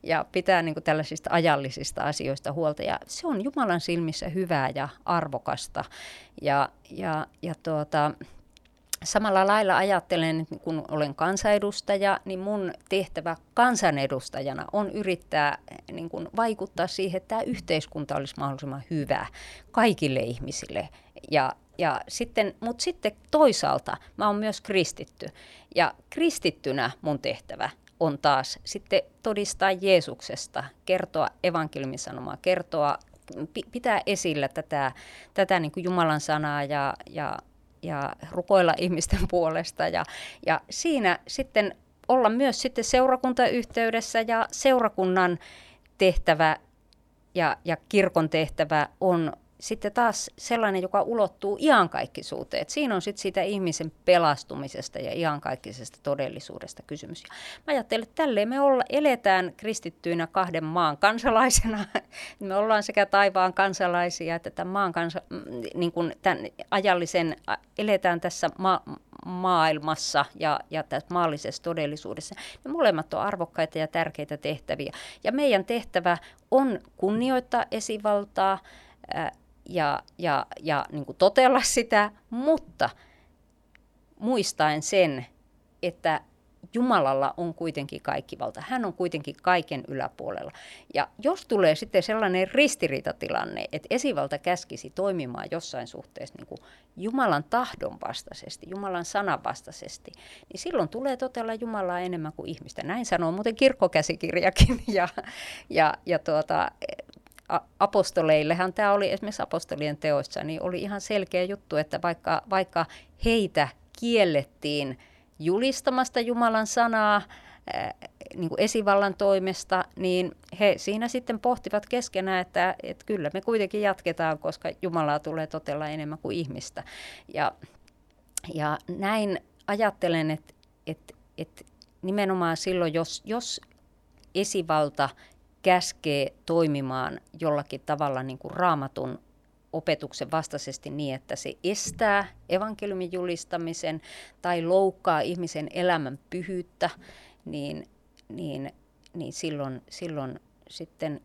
ja pitää niin kuin tällaisista ajallisista asioista huolta. Ja se on Jumalan silmissä hyvää ja arvokasta. Ja, ja, ja tuota, samalla lailla ajattelen, että kun olen kansanedustaja, niin mun tehtävä kansanedustajana on yrittää niin kuin vaikuttaa siihen, että tämä yhteiskunta olisi mahdollisimman hyvä kaikille ihmisille. Ja, ja sitten, mutta sitten toisaalta mä oon myös kristitty. Ja kristittynä mun tehtävä on taas sitten todistaa Jeesuksesta, kertoa evankeliumisanomaa, kertoa, pitää esillä tätä, tätä niin kuin Jumalan sanaa ja, ja, ja rukoilla ihmisten puolesta. Ja, ja siinä sitten olla myös sitten seurakuntayhteydessä ja seurakunnan tehtävä ja, ja kirkon tehtävä on sitten taas sellainen, joka ulottuu iankaikkisuuteen. Et siinä on sitten siitä ihmisen pelastumisesta ja iankaikkisesta todellisuudesta kysymys. Ja mä ajattelen, että tälleen me olla, eletään kristittyinä kahden maan kansalaisena. me ollaan sekä taivaan kansalaisia että tämän maan kansa, mm, niin kuin tämän ajallisen, eletään tässä ma- maailmassa ja, ja tässä maallisessa todellisuudessa. Ne molemmat on arvokkaita ja tärkeitä tehtäviä. Ja meidän tehtävä on kunnioittaa esivaltaa, ja, ja, ja niin kuin totella sitä, mutta muistaen sen, että Jumalalla on kuitenkin kaikki valta. Hän on kuitenkin kaiken yläpuolella. Ja jos tulee sitten sellainen ristiriitatilanne, että esivalta käskisi toimimaan jossain suhteessa niin kuin Jumalan tahdon vastaisesti, Jumalan sanan vastaisesti, niin silloin tulee totella Jumalaa enemmän kuin ihmistä. Näin sanoo muuten kirkkokäsikirjakin. Ja, ja, ja tuota, apostoleillehan tämä oli esimerkiksi apostolien teoissa, niin oli ihan selkeä juttu, että vaikka, vaikka heitä kiellettiin julistamasta Jumalan sanaa niin kuin esivallan toimesta, niin he siinä sitten pohtivat keskenään, että, että kyllä me kuitenkin jatketaan, koska Jumalaa tulee totella enemmän kuin ihmistä. Ja, ja näin ajattelen, että, että, että nimenomaan silloin, jos, jos esivalta käskee toimimaan jollakin tavalla niin kuin raamatun opetuksen vastaisesti niin, että se estää evankeliumin julistamisen tai loukkaa ihmisen elämän pyhyyttä, niin, niin, niin silloin, silloin sitten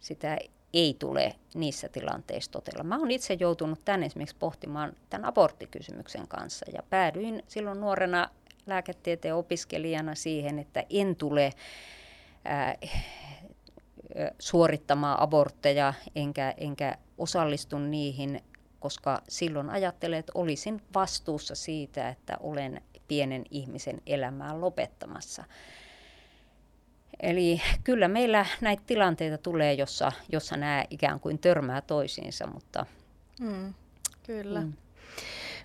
sitä ei tule niissä tilanteissa totella. Mä oon itse joutunut tämän esimerkiksi pohtimaan tämän aborttikysymyksen kanssa ja päädyin silloin nuorena lääketieteen opiskelijana siihen, että en tule ää, suorittamaan abortteja, enkä, enkä osallistu niihin, koska silloin ajattelen, että olisin vastuussa siitä, että olen pienen ihmisen elämää lopettamassa. Eli kyllä meillä näitä tilanteita tulee, jossa, jossa nämä ikään kuin törmää toisiinsa, mutta... Mm, kyllä. Mm.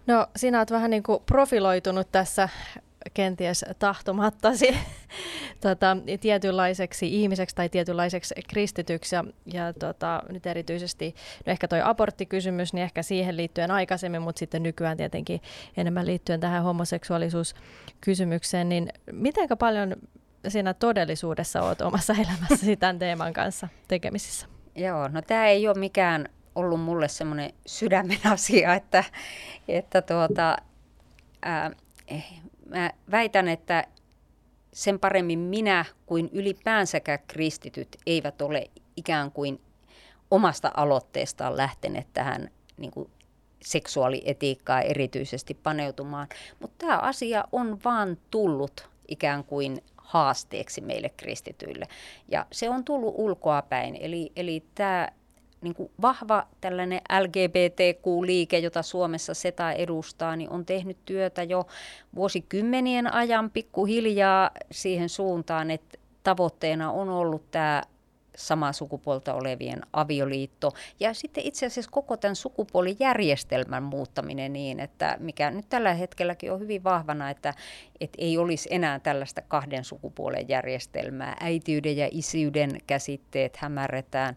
No sinä olet vähän niin kuin profiloitunut tässä kenties tahtomattasi tota, tietynlaiseksi ihmiseksi tai tietynlaiseksi kristityksi. Ja, ja tota, nyt erityisesti, no ehkä toi aborttikysymys, niin ehkä siihen liittyen aikaisemmin, mutta sitten nykyään tietenkin enemmän liittyen tähän homoseksuaalisuuskysymykseen, niin mitenkä paljon sinä todellisuudessa olet omassa elämässäsi tämän teeman kanssa tekemisissä? Joo, no tämä ei ole mikään ollut mulle semmoinen sydämen asia, että, että tuota, ää, mä väitän, että sen paremmin minä kuin ylipäänsäkään kristityt eivät ole ikään kuin omasta aloitteestaan lähteneet tähän niin kuin seksuaalietiikkaa erityisesti paneutumaan. Mutta tämä asia on vaan tullut ikään kuin haasteeksi meille kristityille. Ja se on tullut ulkoapäin. Eli, eli tämä niin kuin vahva tällainen LGBTQ-liike, jota Suomessa SETA edustaa, niin on tehnyt työtä jo vuosikymmenien ajan pikkuhiljaa siihen suuntaan, että tavoitteena on ollut tämä samaa sukupuolta olevien avioliitto. Ja sitten itse asiassa koko tämän sukupuolijärjestelmän muuttaminen niin, että mikä nyt tällä hetkelläkin on hyvin vahvana, että, että ei olisi enää tällaista kahden sukupuolen järjestelmää. Äitiyden ja isyyden käsitteet hämärretään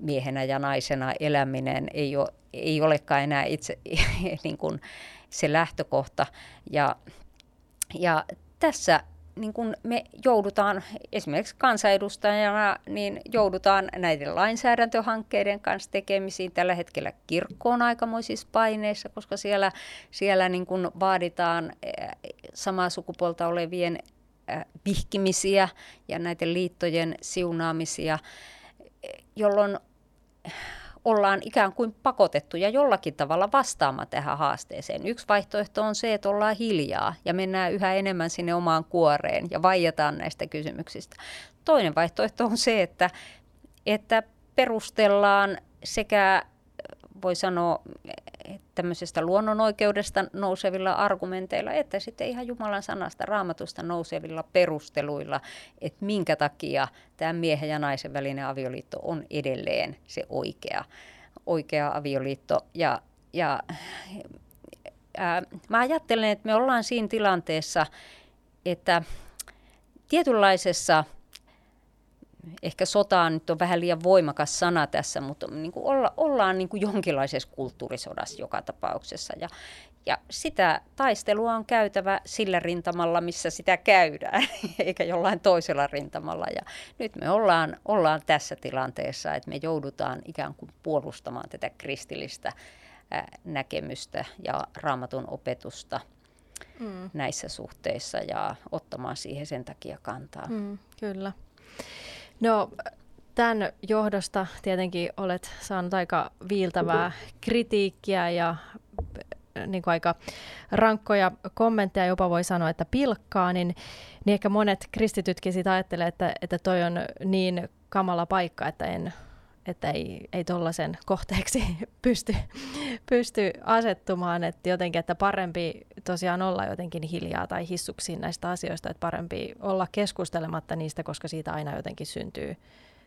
miehenä ja naisena eläminen ei, ole, ei olekaan enää itse niin kuin se lähtökohta. Ja, ja tässä niin kun me joudutaan esimerkiksi kansanedustajana, niin joudutaan näiden lainsäädäntöhankkeiden kanssa tekemisiin. Tällä hetkellä kirkko on aikamoisissa paineissa, koska siellä, siellä niin kun vaaditaan eh, samaa sukupuolta olevien eh, vihkimisiä ja näiden liittojen siunaamisia, jolloin ollaan ikään kuin pakotettuja jollakin tavalla vastaamaan tähän haasteeseen. Yksi vaihtoehto on se, että ollaan hiljaa ja mennään yhä enemmän sinne omaan kuoreen ja vaietaan näistä kysymyksistä. Toinen vaihtoehto on se, että, että perustellaan sekä voi sanoa tämmöisestä luonnonoikeudesta nousevilla argumenteilla, että sitten ihan Jumalan sanasta raamatusta nousevilla perusteluilla, että minkä takia tämä miehen ja naisen välinen avioliitto on edelleen se oikea, oikea avioliitto. Ja, ja ää, mä ajattelen, että me ollaan siinä tilanteessa, että tietynlaisessa – ehkä sota nyt on vähän liian voimakas sana tässä, mutta niin kuin olla, ollaan niin kuin jonkinlaisessa kulttuurisodassa joka tapauksessa. Ja, ja sitä taistelua on käytävä sillä rintamalla, missä sitä käydään, eikä jollain toisella rintamalla. Ja nyt me ollaan, ollaan tässä tilanteessa, että me joudutaan ikään kuin puolustamaan tätä kristillistä näkemystä ja raamatun opetusta mm. näissä suhteissa ja ottamaan siihen sen takia kantaa. Mm, kyllä. No tämän johdosta tietenkin olet saanut aika viiltävää kritiikkiä ja niin kuin aika rankkoja kommentteja, jopa voi sanoa, että pilkkaa, niin, niin ehkä monet kristitytkin sitä ajattelee, että, että toi on niin kamala paikka, että en että ei, ei tuollaisen kohteeksi pysty, pysty asettumaan, että jotenkin, että parempi tosiaan olla jotenkin hiljaa tai hissuksiin näistä asioista, että parempi olla keskustelematta niistä, koska siitä aina jotenkin syntyy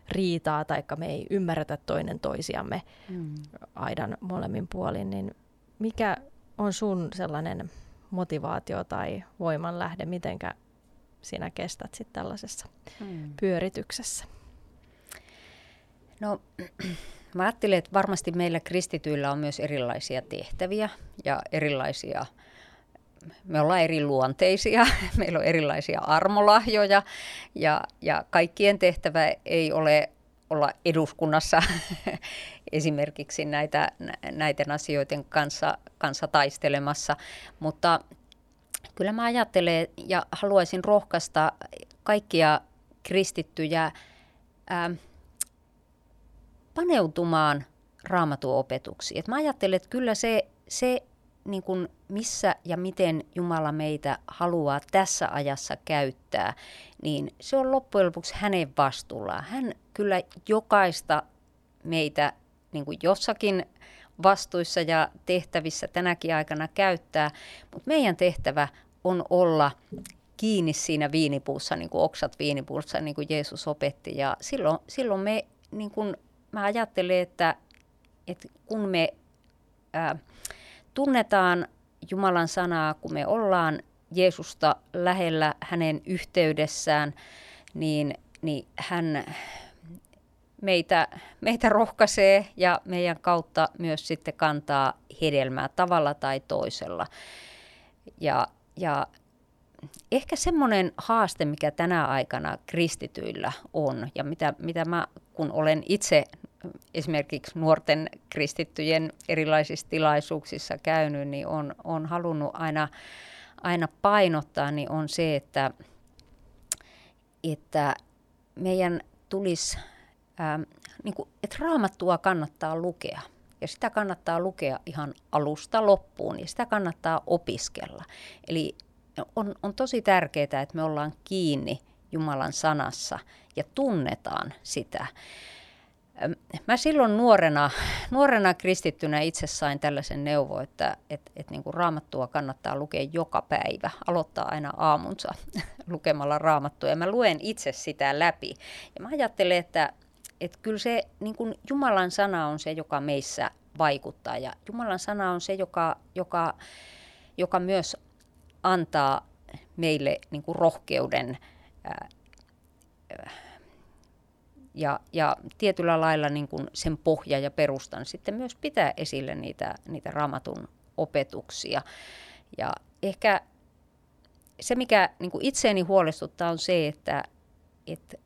riitaa, tai me ei ymmärretä toinen toisiamme mm. aidan molemmin puolin, niin mikä on sun sellainen motivaatio tai voimanlähde, mitenkä sinä kestät sitten tällaisessa mm. pyörityksessä? No, mä ajattelen, että varmasti meillä kristityillä on myös erilaisia tehtäviä ja erilaisia, me ollaan eri luonteisia, meillä on erilaisia armolahjoja ja, ja kaikkien tehtävä ei ole olla eduskunnassa esimerkiksi näitä, näiden asioiden kanssa, kanssa taistelemassa, mutta kyllä mä ajattelen ja haluaisin rohkaista kaikkia kristittyjä ää, paneutumaan raamatuopetuksiin. Et mä ajattelen, että kyllä se, se niin kuin missä ja miten Jumala meitä haluaa tässä ajassa käyttää, niin se on loppujen lopuksi hänen vastuullaan. Hän kyllä jokaista meitä niin kuin jossakin vastuissa ja tehtävissä tänäkin aikana käyttää, mutta meidän tehtävä on olla kiinni siinä viinipuussa, niin kuin oksat viinipuussa, niin kuin Jeesus opetti. Ja silloin, silloin me niin kuin mä ajattelen, että, että kun me ää, tunnetaan Jumalan sanaa, kun me ollaan Jeesusta lähellä hänen yhteydessään, niin, niin hän meitä, meitä rohkaisee ja meidän kautta myös sitten kantaa hedelmää tavalla tai toisella. Ja, ja ehkä semmoinen haaste, mikä tänä aikana kristityillä on, ja mitä, mitä mä, kun olen itse esimerkiksi nuorten kristittyjen erilaisissa tilaisuuksissa käynyt, niin on, on halunnut aina, aina painottaa, niin on se, että, että meidän tulisi, ää, niin kuin, että raamattua kannattaa lukea. Ja sitä kannattaa lukea ihan alusta loppuun ja sitä kannattaa opiskella. Eli on, on tosi tärkeää, että me ollaan kiinni Jumalan sanassa ja tunnetaan sitä. Mä silloin nuorena, nuorena kristittynä itse sain tällaisen neuvon, että et, et niin kuin raamattua kannattaa lukea joka päivä, aloittaa aina aamunsa lukemalla raamattua. Ja mä luen itse sitä läpi. Ja mä ajattelen, että et kyllä se niin kuin Jumalan sana on se, joka meissä vaikuttaa. Ja Jumalan sana on se, joka, joka, joka myös antaa meille niin kuin rohkeuden ää, ja, ja tietyllä lailla niin kuin sen pohja ja perustan sitten myös pitää esille niitä, niitä raamatun opetuksia. Ja ehkä se, mikä niin kuin itseeni huolestuttaa, on se, että, että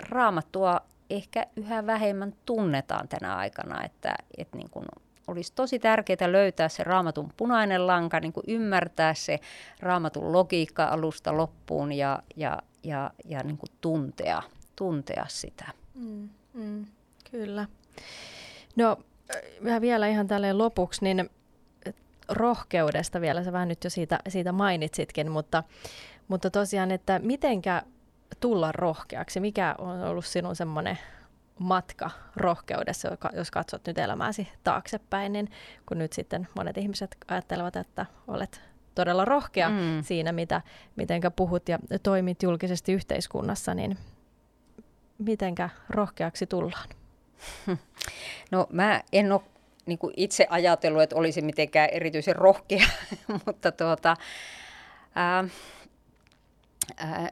raamattua ehkä yhä vähemmän tunnetaan tänä aikana, että, että niin kuin olisi tosi tärkeää löytää se raamatun punainen lanka, niin kuin ymmärtää se raamatun logiikka alusta loppuun ja, ja, ja, ja niin kuin tuntea, tuntea sitä. Mm, mm, kyllä. No vielä ihan tälleen lopuksi, niin rohkeudesta vielä, sä vähän nyt jo siitä, siitä mainitsitkin, mutta, mutta tosiaan, että mitenkä tulla rohkeaksi, mikä on ollut sinun semmoinen matka rohkeudessa, jos katsot nyt elämääsi taaksepäin, niin kun nyt sitten monet ihmiset ajattelevat, että olet todella rohkea mm. siinä, mitä, mitenkä puhut ja toimit julkisesti yhteiskunnassa, niin mitenkä rohkeaksi tullaan? No mä en ole niin itse ajatellut, että olisi mitenkään erityisen rohkea, mutta tuota, ää, ää,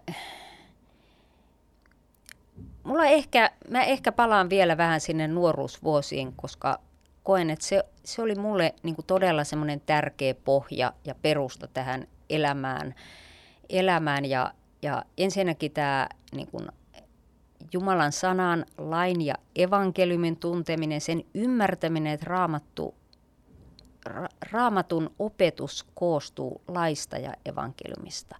mulla ehkä, mä ehkä palaan vielä vähän sinne nuoruusvuosiin, koska koen, että se, se oli mulle niin todella semmoinen tärkeä pohja ja perusta tähän elämään, elämään ja, ja ensinnäkin tämä niin kuin Jumalan sanan, lain ja evankeliumin tunteminen, sen ymmärtäminen, että raamattu, ra, raamatun opetus koostuu laista ja evankeliumista.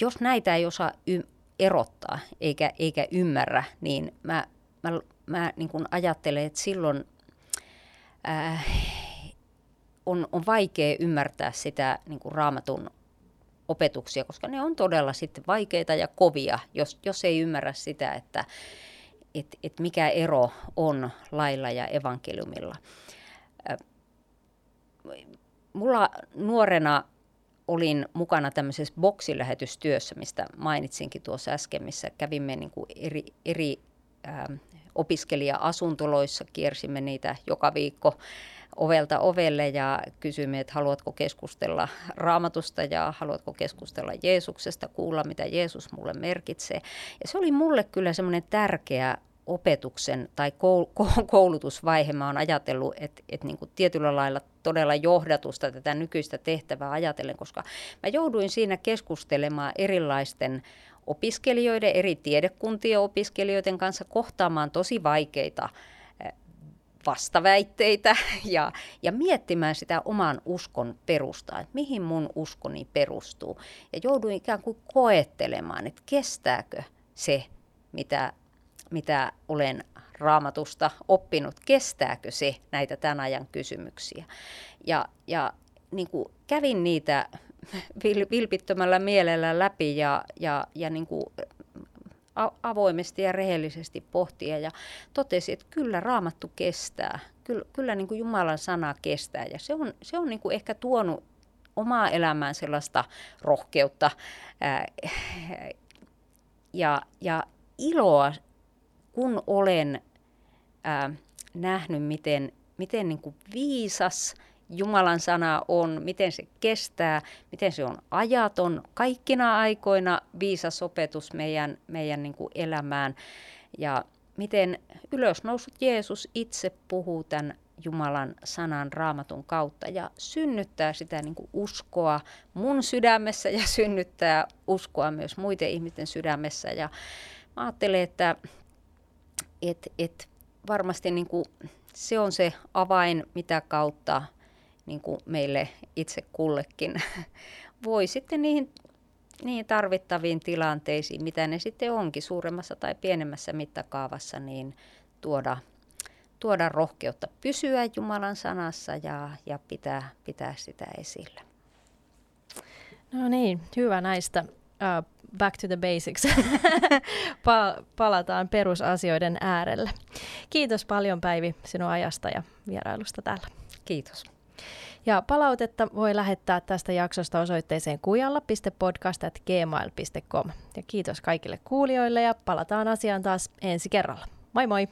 Jos näitä ei osaa y- erottaa eikä, eikä ymmärrä, niin mä, mä, mä niin kuin ajattelen, että silloin äh, on, on vaikea ymmärtää sitä niin kuin raamatun opetuksia, koska ne on todella sitten vaikeita ja kovia, jos, jos ei ymmärrä sitä, että et, et mikä ero on lailla ja evankeliumilla. Mulla nuorena olin mukana tämmöisessä boksilähetystyössä, mistä mainitsinkin tuossa äsken, missä kävimme niin kuin eri, eri opiskelija-asuntoloissa, kiersimme niitä joka viikko ovelta ovelle ja kysyimme, että haluatko keskustella raamatusta ja haluatko keskustella Jeesuksesta, kuulla mitä Jeesus mulle merkitsee. Ja se oli mulle kyllä semmoinen tärkeä opetuksen tai koulutusvaihe. Mä oon ajatellut, että, että niin kuin tietyllä lailla todella johdatusta tätä nykyistä tehtävää ajatellen, koska mä jouduin siinä keskustelemaan erilaisten opiskelijoiden, eri tiedekuntien opiskelijoiden kanssa kohtaamaan tosi vaikeita vastaväitteitä ja, ja miettimään sitä oman uskon perustaa, että mihin mun uskoni perustuu. Ja jouduin ikään kuin koettelemaan, että kestääkö se, mitä, mitä olen raamatusta oppinut, kestääkö se näitä tämän ajan kysymyksiä. Ja, ja niin kuin kävin niitä vilpittömällä mielellä läpi ja, ja, ja niin kuin avoimesti ja rehellisesti pohtia ja totesi, että kyllä raamattu kestää, kyllä, kyllä niin kuin Jumalan sana kestää ja se on, se on niin kuin ehkä tuonut omaa elämään sellaista rohkeutta ää, ja, ja iloa, kun olen ää, nähnyt, miten, miten niin kuin viisas – Jumalan sana on, miten se kestää, miten se on ajaton kaikkina aikoina viisas opetus meidän, meidän niin kuin elämään. Ja miten ylösnousut Jeesus itse puhuu tämän Jumalan sanan raamatun kautta ja synnyttää sitä niin kuin uskoa mun sydämessä ja synnyttää uskoa myös muiden ihmisten sydämessä. Ja mä ajattelen, että et, et varmasti niin kuin se on se avain, mitä kautta niin kuin meille itse kullekin voi sitten niihin, niihin tarvittaviin tilanteisiin, mitä ne sitten onkin suuremmassa tai pienemmässä mittakaavassa, niin tuoda, tuoda rohkeutta pysyä Jumalan sanassa ja, ja pitää, pitää sitä esillä. No niin, hyvä näistä. Uh, back to the basics. pa- palataan perusasioiden äärelle. Kiitos paljon Päivi sinun ajasta ja vierailusta täällä. Kiitos. Ja palautetta voi lähettää tästä jaksosta osoitteeseen kujalla.podcast.gmail.com. Ja kiitos kaikille kuulijoille ja palataan asiaan taas ensi kerralla. Moi moi!